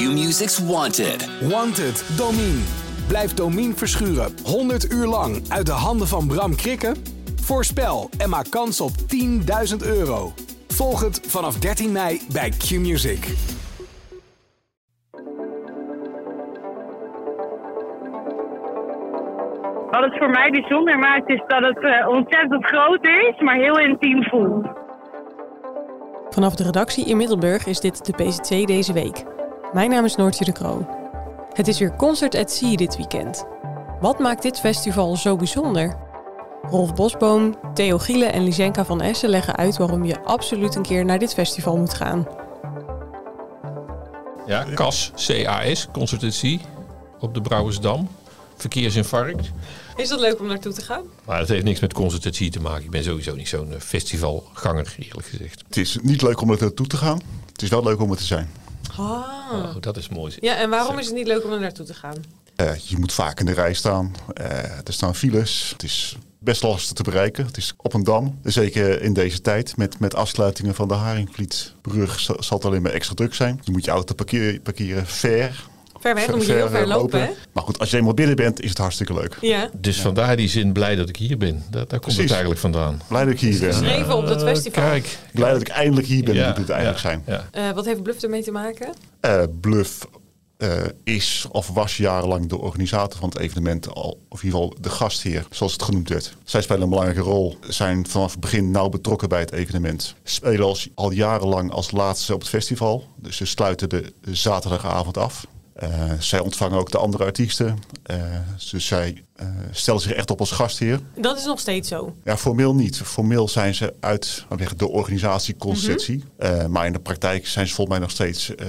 Q-Music's Wanted. Wanted, Domine. Blijf Domine verschuren 100 uur lang uit de handen van Bram Krikken? Voorspel en maak kans op 10.000 euro. Volg het vanaf 13 mei bij Q-Music. Wat het voor mij bijzonder maakt is dat het eh, ontzettend groot is, maar heel intiem voelt. Vanaf de redactie in Middelburg is dit de PZC deze week. Mijn naam is Noortje de Kroo. Het is weer Concert at Sea dit weekend. Wat maakt dit festival zo bijzonder? Rolf Bosboom, Theo Giele en Lisenka van Essen leggen uit waarom je absoluut een keer naar dit festival moet gaan. Ja, CAS, CAS, Concert at Sea, op de Brouwersdam. Verkeersinfarct. Is dat leuk om naartoe te gaan? Maar dat heeft niks met Concert at Sea te maken. Ik ben sowieso niet zo'n eh, festivalganger, eerlijk gezegd. Het is niet leuk om er naartoe te gaan. Het is wel leuk om er te zijn. Ah. Oh, dat is mooi. Ja, en waarom is het niet leuk om er naartoe te gaan? Eh, je moet vaak in de rij staan. Eh, er staan files. Het is best lastig te bereiken. Het is op een dam. Zeker in deze tijd met, met afsluitingen van de Haringvlietbrug zal zal het alleen maar extra druk zijn. Je moet je auto parkeren ver. Ver weg, dan moet je heel ver lopen, hè? Maar goed, als je eenmaal binnen bent, is het hartstikke leuk. Ja. Dus vandaar die zin blij dat ik hier ben. Daar, daar komt Precies. het eigenlijk vandaan. Blij dat ik hier ben. Schreven op dat Eh, festival. Kijk. Blij dat ik eindelijk hier ben, Ja, moet het eigenlijk zijn. ja. Eh, wat heeft Bluff ermee te maken? Eh, Bluff eh, is of was jarenlang de organisator van het evenement, al, of in ieder geval de gastheer, zoals het genoemd werd. Zij spelen een belangrijke rol, zijn vanaf het begin nauw betrokken bij het evenement. Spelen als, al jarenlang als laatste op het festival, dus ze sluiten de zaterdagavond af. Eh, zij ontvangen ook de andere artiesten, eh, dus zij eh, stellen zich echt op als gastheer. Dat is nog steeds zo. Ja, formeel niet. Formeel zijn ze uit zeggen, de organisatieconceptie. Mhm. Eh, maar in de praktijk zijn ze volgens mij nog steeds eh,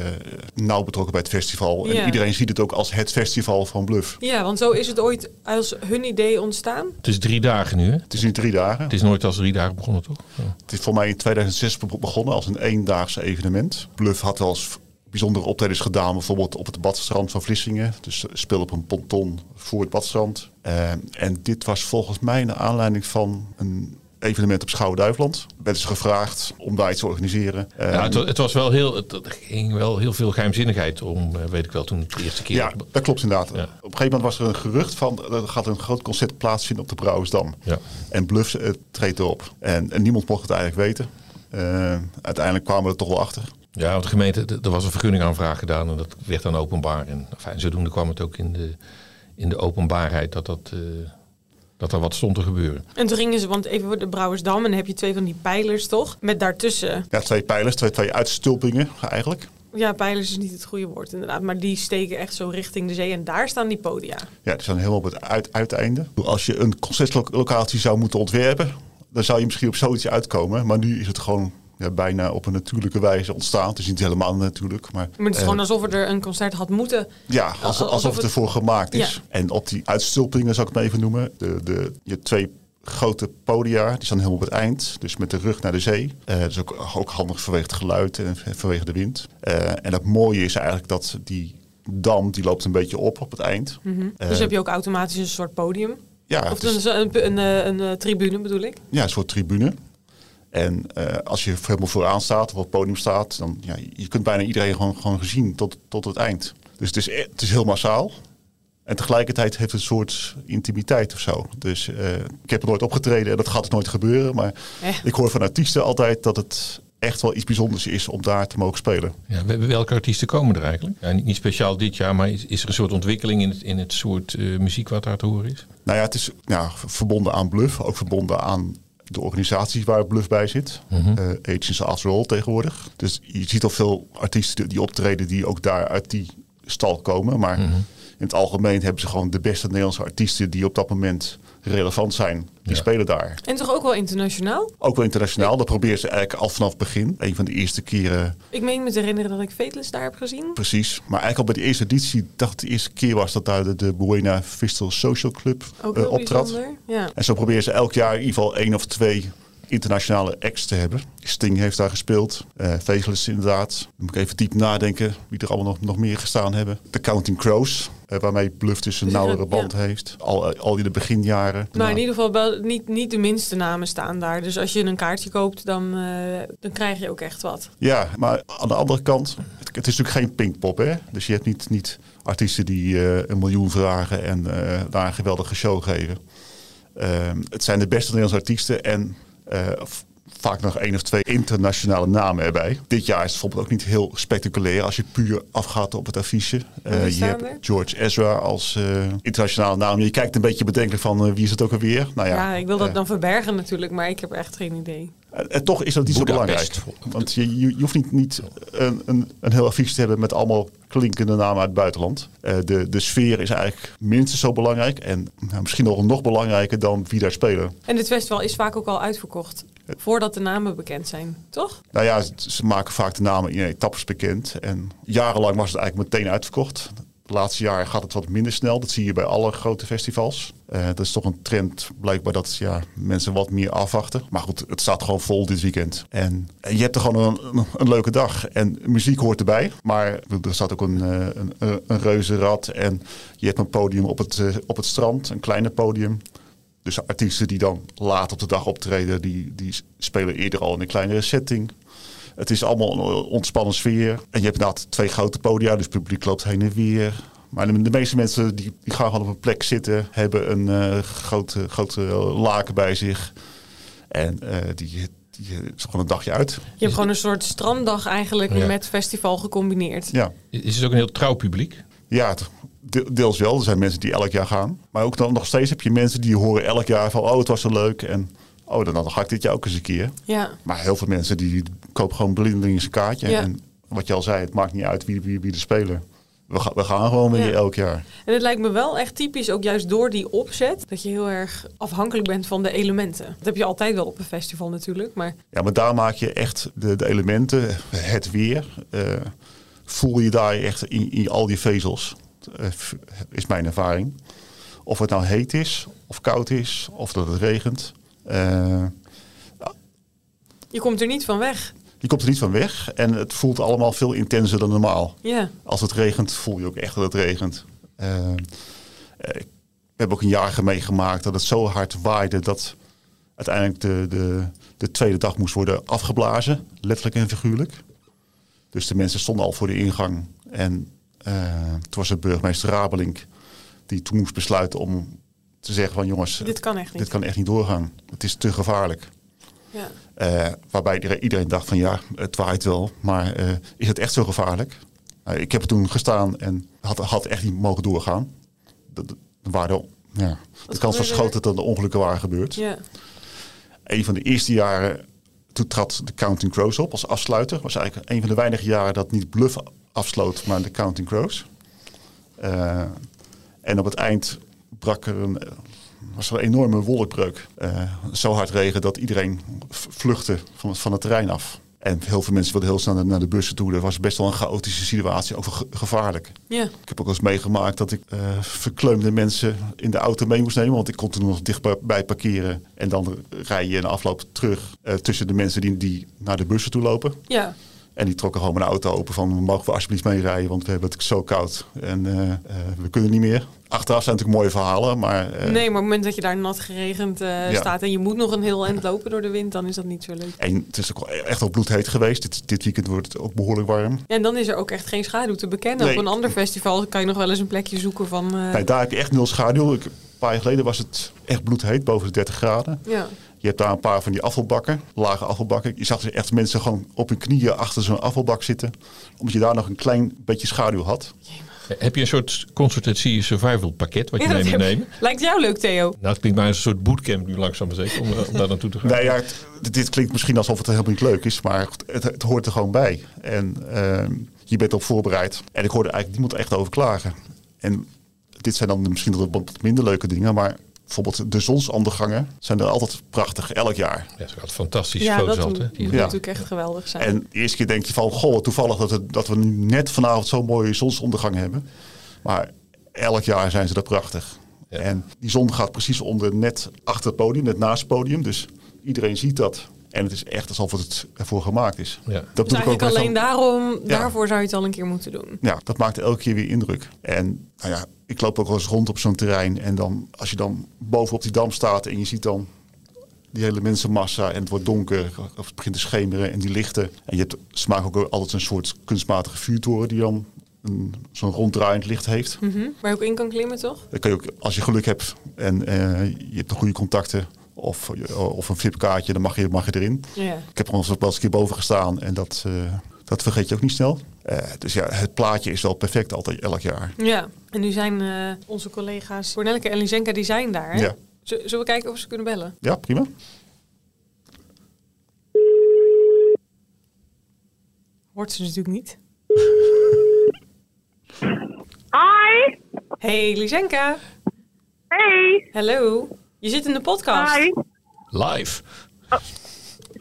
nauw betrokken bij het festival. Ja. En iedereen ziet het ook als het festival van Bluff. Ja, want zo is het ooit als hun idee ontstaan. Het is drie dagen nu, hè? Het is nu drie dagen. Het is nooit als drie dagen begonnen, toch? Ja. Het is voor mij in 2006 be- begonnen als een eendaagse evenement. Bluff had eens bijzondere optredens gedaan, bijvoorbeeld op het badstrand van Vlissingen. Dus speel op een ponton voor het badstrand. Eh, en dit was volgens mij naar aanleiding van een evenement op Schouwen-Duiveland. Werden ze gevraagd om daar iets te organiseren. Ja, het, wa- het was wel heel, het, er ging wel heel veel geheimzinnigheid om, eh, weet ik wel, toen de eerste keer. Ja, dat klopt inderdaad. Ja. Op een gegeven moment was er een gerucht van... er gaat een groot concert plaatsvinden op de Brouwersdam. Ja. En Bluff eh, treedt erop. En, en niemand mocht het eigenlijk weten. Uiteindelijk kwamen we er toch wel achter. Ja, want de gemeente, er was een vergunningaanvraag gedaan en dat werd dan openbaar. En enfin, zodoende kwam het ook in de, in de openbaarheid dat, dat, eh, dat er wat stond te gebeuren. En toen gingen ze, want even voor de Brouwersdam, en dan heb je twee van die pijlers toch? Met daartussen, Ja, twee pijlers, twee, twee uitstulpingen eigenlijk. ja, pijlers is niet het goede woord inderdaad, maar die steken echt zo richting de zee en daar staan die podia. Ja, die zijn helemaal op het uit, uiteinde. Als je een concertlocatie zou moeten ontwerpen... dan zou je misschien op zoiets uitkomen. Maar nu is het gewoon ja, bijna op een natuurlijke wijze ontstaan. Het is niet helemaal natuurlijk, maar... Maar het is eh, gewoon alsof er een concert had moeten. Ja, als, Alsof alsof het ervoor gemaakt is. Ja. En op die uitstulpingen, zou ik het maar even noemen. De, de, je twee grote podia, die staan helemaal op het eind. Dus met de rug naar de zee. Eh dat is ook, ook handig vanwege het geluid en vanwege de wind. Eh, en het mooie is eigenlijk dat die dam, die loopt een beetje op op het eind. Eh, dus heb je ook automatisch een soort podium. ja, Of is, een, een, een, een, tribune bedoel ik. ja, een soort tribune. En eh, als je helemaal vooraan staat of op het podium staat, dan ja, je kunt bijna iedereen gewoon, gewoon gezien tot, tot het eind. Dus het is, e- het is heel massaal. En tegelijkertijd heeft het een soort intimiteit of zo. Dus eh, ik heb er nooit opgetreden en dat gaat nooit gebeuren. Maar Eh. ik hoor van artiesten altijd dat het echt wel iets bijzonders is om daar te mogen spelen. Ja, we- welke artiesten komen er eigenlijk? Ja, niet, speciaal dit jaar, maar is, is er een soort ontwikkeling in het, in het soort eh, muziek wat daar te horen is? Nou ja, het is ja, verbonden aan Bluff, ook verbonden aan de organisaties waar Bluff bij zit. Mhm. Eh, Agents After All tegenwoordig. Dus je ziet al veel artiesten die optreden die ook daar uit die stal komen. Maar Mhm. in het algemeen hebben ze gewoon de beste Nederlandse artiesten die op dat moment relevant zijn. Die Ja. spelen daar. En toch ook wel internationaal? Ook wel internationaal. Dat proberen ze eigenlijk al vanaf het begin. Een van de eerste keren Ik meen me te herinneren dat ik Fateless daar heb gezien. precies. Maar eigenlijk al bij de eerste editie, dacht ik de eerste keer was dat daar de, de Buena Vista Social Club Ook heel optrad. bijzonder. Ja. En zo proberen ze elk jaar in ieder geval één of twee internationale acts te hebben. Sting heeft daar gespeeld. eh Faceless inderdaad. Dan moet ik even diep nadenken wie er allemaal nog, nog meer gestaan hebben. The Counting Crows. eh, waarmee Bluff dus een nauwere ja. band heeft. Al, al in de beginjaren. Maar in Nou, ieder geval wel niet, niet de minste namen staan daar. Dus als je een kaartje koopt, dan, eh, dan krijg je ook echt wat. Ja, maar aan de andere kant, het het is natuurlijk geen pinkpop, hè? Dus je hebt niet, niet artiesten die eh, een miljoen vragen en uh, daar een geweldige show geven. Ehm, het zijn de beste Nederlandse artiesten en uh, vaak nog één of twee internationale namen erbij. Dit jaar is het bijvoorbeeld ook niet heel spectaculair als je puur afgaat op het affiche. Uh, je hebt George Ezra als uh, internationale naam. Je kijkt een beetje bedenkelijk van uh, wie is het ook alweer. Nou ja, ja ik wil dat dan verbergen natuurlijk, maar ik heb echt geen idee. En toch is dat niet zo belangrijk. Want je, je, je hoeft niet, niet een, een, een heel affiche te hebben met allemaal klinkende namen uit het buitenland. Uh, de, de sfeer is eigenlijk minstens zo belangrijk. En nou, misschien nog, nog belangrijker dan wie daar spelen. En dit festival is vaak ook al uitverkocht. Voordat de namen bekend zijn, toch? Nou ja, ze maken vaak de namen in etappes bekend. En jarenlang was het eigenlijk meteen uitverkocht. De laatste jaren gaat het wat minder snel. Dat zie je bij alle grote festivals. Uh, dat is toch een trend blijkbaar dat ja, mensen wat meer afwachten. Maar goed, het staat gewoon vol dit weekend. En, je hebt er gewoon een, een, leuke dag. En muziek hoort erbij. Maar er staat ook een, eh, een, een reuzenrad. En je hebt een podium op het, uh, op het strand. Een kleine podium. Dus artiesten die dan laat op de dag optreden, die, die spelen eerder al in een kleinere setting. Het is allemaal een ontspannen sfeer. En je hebt inderdaad twee grote podia, dus het publiek loopt heen en weer. Maar de, de meeste mensen die, die, gaan gewoon op een plek zitten, hebben een uh, grote, grote laken bij zich. En uh, die, die is gewoon een dagje uit. Je hebt gewoon een soort stranddag eigenlijk ja. met festival gecombineerd. Ja. Is het ook een heel trouw publiek? Ja, deels wel. Er zijn mensen die elk jaar gaan. Maar ook dan nog steeds heb je mensen die horen elk jaar van... oh, het was zo leuk en oh, dan, dan ga ik dit jaar ook eens een keer. Ja. Maar heel veel mensen die kopen gewoon blindelings een kaartje. Ja. En wat je al zei, het maakt niet uit wie, wie, wie de speler. We, gaan, we gaan gewoon weer ja. elk jaar. En het lijkt me wel echt typisch, ook juist door die opzet, dat je heel erg afhankelijk bent van de elementen. Dat heb je altijd wel op een festival natuurlijk. Maar... Ja, maar daar maak je echt de, de elementen, het weer, uh, voel je daar echt in, in al die vezels. Uh, is mijn ervaring. Of het nou heet is, of koud is, of dat het regent. Uh, je komt er niet van weg. Je komt er niet van weg en het voelt allemaal veel intenser dan normaal. Ja. Als het regent, voel je ook echt dat het regent. Uh, ik heb ook een jaar meegemaakt dat het zo hard waaide dat uiteindelijk de, de, de tweede dag moest worden afgeblazen, letterlijk en figuurlijk. Dus de mensen stonden al voor de ingang en uh, toen was het burgemeester Rabelink die toen moest besluiten om te zeggen van jongens, dit kan echt niet, dit kan echt niet doorgaan. Het is te gevaarlijk. Ja. Uh, waarbij iedereen dacht van ja, het waait wel, maar uh, is het echt zo gevaarlijk? Uh, ik heb er toen gestaan en had, had echt niet mogen doorgaan. De, de, de, ja, de kans was groter dat de ongelukken waren gebeurd. Ja. Een van de eerste jaren, toen trad de Counting Crows op als afsluiter. was eigenlijk een van de weinige jaren dat niet Bluff afsloot, maar de Counting Crows. Uh, en op het eind brak er een, was er een enorme wolkbreuk. Uh, zo hard regen dat iedereen vluchtte van, van het terrein af. En heel veel mensen wilden heel snel naar de bussen toe. Dat was best wel een chaotische situatie, ook ge gevaarlijk. Ja. Ik heb ook eens meegemaakt dat ik uh, verkleumde mensen in de auto mee moest nemen. Want ik kon er nog dichtbij parkeren. En dan rij je in de afloop terug uh, tussen de mensen die, die naar de bussen toe lopen. Ja. En die trokken gewoon mijn auto open van, mogen we alsjeblieft meerijden, want we hebben het zo koud en uh, uh, we kunnen niet meer. Achteraf zijn natuurlijk mooie verhalen, maar... Uh, nee, maar op het moment dat je daar nat geregend ja. staat en je moet nog een heel eind lopen door de wind, dan is dat niet zo leuk. En het is ook echt ook bloedheet geweest. Dit, dit weekend wordt het ook behoorlijk warm. Ja, en dan is er ook echt geen schaduw te bekennen. Nee. Op een ander festival kan je nog wel eens een plekje zoeken van... Nee, daar heb je echt nul schaduw. Ik, paar jaar geleden was het echt bloedheet, boven de 30 graden. Ja. Je hebt daar een paar van die afvalbakken, lage afvalbakken. Je zag dus echt mensen gewoon op hun knieën achter zo'n afvalbak zitten. Omdat je daar nog een klein beetje schaduw had. Heb je een soort consultatie survival pakket wat je ja, mee moet nemen? Lijkt jou leuk, Theo? Nou, het klinkt maar een soort bootcamp nu langzaam maar zeker, om, om daar naartoe te gaan. Nee, ja, het, dit klinkt misschien alsof het helemaal niet leuk is, maar het, het hoort er gewoon bij. En uh, je bent op voorbereid. En ik hoorde eigenlijk niemand echt over klagen. En dit zijn dan misschien wat minder leuke dingen, maar bijvoorbeeld de zonsondergangen zijn er altijd prachtig, elk jaar. Ja, dat gaat fantastisch ja, foto's dat altijd. moet ja. natuurlijk echt geweldig zijn. En de eerste keer denk je van, goh, toevallig dat, het, dat we nu net vanavond zo'n mooie zonsondergang hebben. Maar elk jaar zijn ze er prachtig. Ja. En die zon gaat precies onder net achter het podium, net naast het podium. Dus iedereen ziet dat. En het is echt alsof het ervoor gemaakt is. Ja. Dat dus doe ik ook alleen daarom, ja. daarvoor zou je het al een keer moeten doen. Ja, dat maakt elke keer weer indruk. En nou ja, ik loop ook wel eens rond op zo'n terrein. En dan, als je dan bovenop die dam staat en je ziet dan die hele mensenmassa en het wordt donker of het begint te schemeren en die lichten. En je hebt smaak ook altijd een soort kunstmatige vuurtoren die dan zo'n ronddraaiend licht heeft. Mhm. Waar je ook in kan klimmen, toch? Dan kan je ook, als je geluk hebt en eh, je hebt de goede contacten of, of een VIP-kaartje, dan mag je, mag je erin. Ik heb er ons ook wel eens een keer boven gestaan en dat, eh, dat vergeet je ook niet snel. Eh, dus ja, het plaatje is wel perfect altijd elk jaar. Ja. En nu zijn eh, onze collega's Cornelke en Lizenka, die zijn daar. Hè? Ja. Z- Zullen we kijken of ze kunnen bellen? Ja, prima. Hoort ze natuurlijk niet. Hi! Hey Lizenka. Hey! Hallo. Je zit in de podcast. Hi! Live.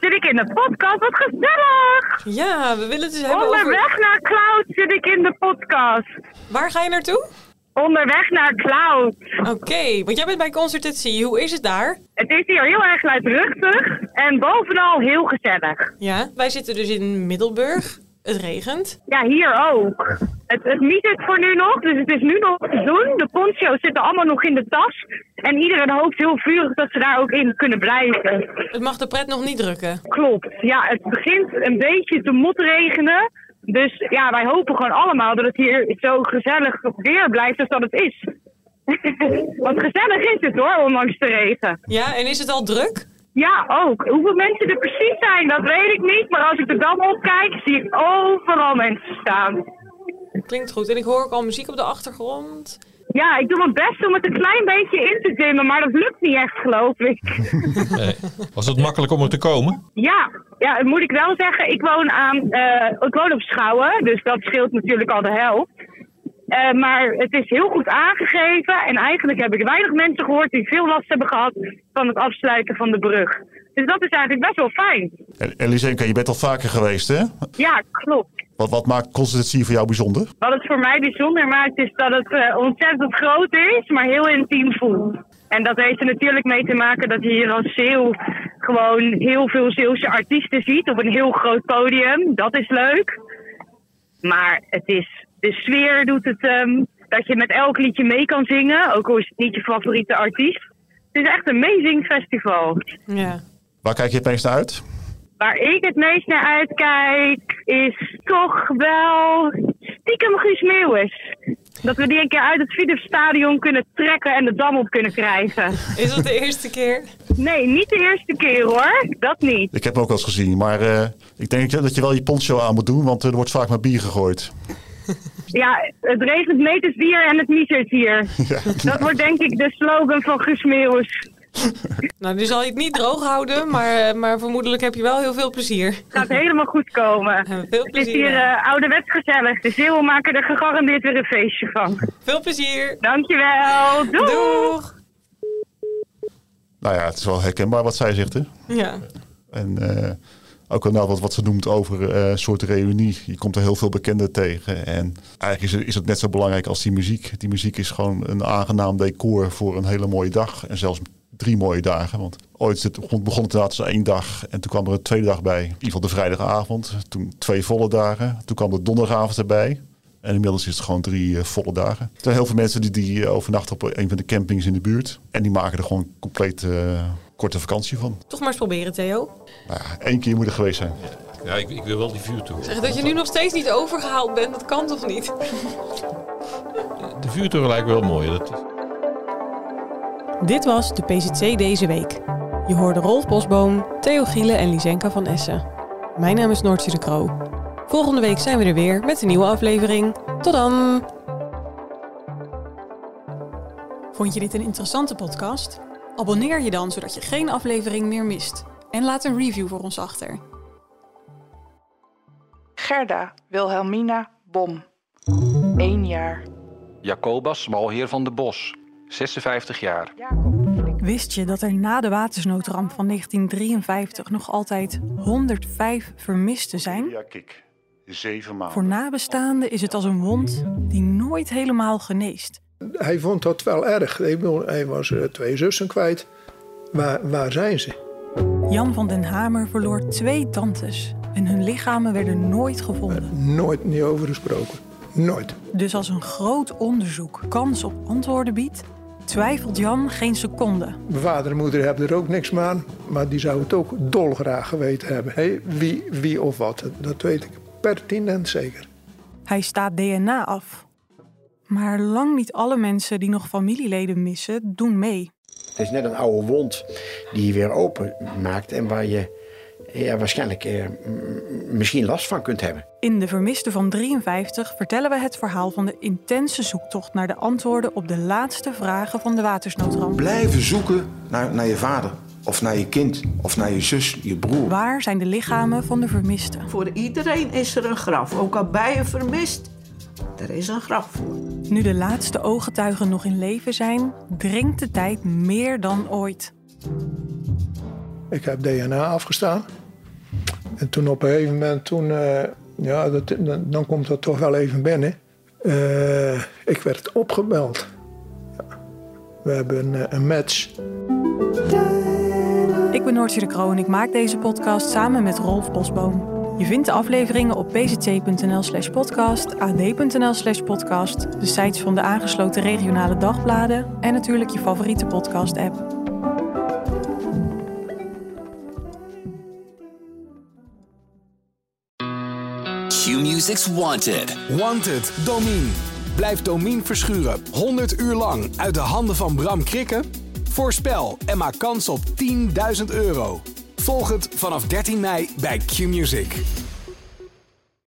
Zit ik in de podcast? Wat gezellig! Ja, we willen het dus hebben over... Onderweg naar Cloud zit ik in de podcast. Waar ga je naartoe? Onderweg naar Cloud. Oké, want jij bent bij Concert at Sea. Hoe is het daar? Het is hier heel erg luidruchtig en bovenal heel gezellig. Ja, wij zitten dus in Middelburg. Het regent. Ja, hier ook. Het, het niet het voor nu nog, dus het is nu nog te doen. De poncho's zitten allemaal nog in de tas. En iedereen hoopt heel vurig dat ze daar ook in kunnen blijven. Het mag de pret nog niet drukken. Klopt. Ja, het begint een beetje te motregenen. Dus ja, wij hopen gewoon allemaal dat het hier zo gezellig weer blijft als dat het is. Want gezellig is het hoor, ondanks de regen. Ja, en is het al druk? Ja, ook. Hoeveel mensen er precies zijn, dat weet ik niet. Maar als ik de dam opkijk, zie ik overal mensen staan. Klinkt goed. En ik hoor ook al muziek op de achtergrond. Ja, ik doe mijn best om het een klein beetje in te dimmen, maar dat lukt niet echt, geloof ik. Nee. Was het makkelijk om er te komen? Ja, ja, dat moet ik wel zeggen. Ik woon, aan, eh, ik woon op Schouwen, dus dat scheelt natuurlijk al de helft. Eh, maar het is heel goed aangegeven en eigenlijk heb ik weinig mensen gehoord die veel last hebben gehad van het afsluiten van de brug. Dus dat is eigenlijk best wel fijn. Lisenka, je bent al vaker geweest, hè? Ja, klopt. Wat, wat maakt consultatie voor jou bijzonder? Wat het voor mij bijzonder maakt is dat het eh, ontzettend groot is, maar heel intiem voelt. En dat heeft er natuurlijk mee te maken dat je hier als Zeeuw gewoon heel veel Zeeuwse artiesten ziet op een heel groot podium. Dat is leuk. Maar het is, de sfeer doet het ehm, dat je met elk liedje mee kan zingen, ook al is het niet je favoriete artiest. Het is echt een amazing festival. Ja. Waar kijk je het meest naar uit? Waar ik het meest naar uitkijk is toch wel stiekem Guus Meeuwis. Dat we die een keer uit het Philips Stadion kunnen trekken en de dam op kunnen krijgen. Is dat de eerste keer? Nee, niet de eerste keer hoor. Dat niet. Ik heb hem ook wel eens gezien, maar eh, ik denk dat je wel je poncho aan moet doen, want er wordt vaak met bier gegooid. Ja, het regent meters bier en het miezert hier. Dat wordt denk ik de slogan van Guus Meeuwis. Nou, nu zal je het niet droog houden, maar, eh, maar vermoedelijk heb je wel heel veel plezier. Het gaat helemaal goed komen. Veel Het is plezier. hier eh, ouderwets gezellig. De Zeeuwen maken er gegarandeerd weer een feestje van. Veel plezier. Dankjewel. Doei. Doeg. Nou ja, het is wel herkenbaar wat zij zegt, hè? Ja. En eh, ook nou wat, wat ze noemt over eh, een soort reunie. Je komt er heel veel bekenden tegen. En eigenlijk is is het net zo belangrijk als die muziek. Die muziek is gewoon een aangenaam decor voor een hele mooie dag. En zelfs drie mooie dagen. Want ooit het, begon het inderdaad één dag. En toen kwam er een tweede dag bij. In ieder geval de vrijdagavond. Toen twee volle dagen. Toen kwam de donderdagavond erbij. En inmiddels is het gewoon drie eh, volle dagen. Er zijn heel veel mensen die, die eh, overnachten op een van de campings in de buurt. En die maken er gewoon compleet korte vakantie van. Toch maar eens proberen, Theo. Nou ja, één keer moet er geweest zijn. Ja, ik, ik wil wel die vuurtoren. Zeg dat je nu nog steeds niet overgehaald bent, dat kan toch niet? De vuurtoren lijkt wel mooi. Dat. Dit was de PZC deze week. Je hoorde Rolf Bosboom, Theo Gielen en Lisenka van Essen. Mijn naam is Noortje de Kroo. Volgende week zijn we er weer met een nieuwe aflevering. Tot dan! Vond je dit een interessante podcast? Abonneer je dan zodat je geen aflevering meer mist. En laat een review voor ons achter. Gerda Wilhelmina Bom. 1 jaar. Jacobus Smalheer van de Bos, 56 jaar. Wist je dat er na de watersnoodramp van 1953 nog altijd 105 vermisten zijn? Ja, kik. Zeven maanden. Voor nabestaanden is het als een wond die nooit helemaal geneest. Hij vond dat wel erg. Hij was eh, twee zussen kwijt. Waar, waar zijn ze? Jan van den Hamer verloor twee tantes en hun lichamen werden nooit gevonden. Nooit niet over gesproken. Nooit. Dus als een groot onderzoek kans op antwoorden biedt, twijfelt Jan geen seconde. Mijn vader en moeder hebben er ook niks aan, maar die zouden het ook dolgraag geweten hebben. Wie, wie of wat, dat weet ik pertinent zeker. Hij staat DNA af. Maar lang niet alle mensen die nog familieleden missen, doen mee. Het is net een oude wond die je weer open maakt en waar je ja, waarschijnlijk eh, misschien last van kunt hebben. In De Vermiste van 53 vertellen we het verhaal van de intense zoektocht naar de antwoorden op de laatste vragen van de watersnoodramp. Blijven zoeken naar, naar je vader. Of naar je kind. Of naar je zus, je broer. Waar zijn de lichamen van de vermisten? Voor iedereen is er een graf. Ook al ben je vermist, er is een graf voor. Nu de laatste ooggetuigen nog in leven zijn, dringt de tijd meer dan ooit. Ik heb DNA afgestaan. En toen op een gegeven moment, toen, eh, ja, dat, dan, dan komt dat toch wel even binnen. Eh, ik werd opgebeld. Ja. We hebben een, een match. Ik ben Noortje de Kroon en ik maak deze podcast samen met Rolf Bosboom. Je vindt de afleveringen op pct.nl slash podcast, ad.nl slash podcast, de sites van de aangesloten regionale dagbladen en natuurlijk je favoriete podcast app. Q-Music's Wanted. Wanted, Domine. Blijf Domine verschuren 100 uur lang uit de handen van Bram Krikken? Voorspel en maak kans op 10.000 euro. Volg het vanaf 13 mei bij Q-Music.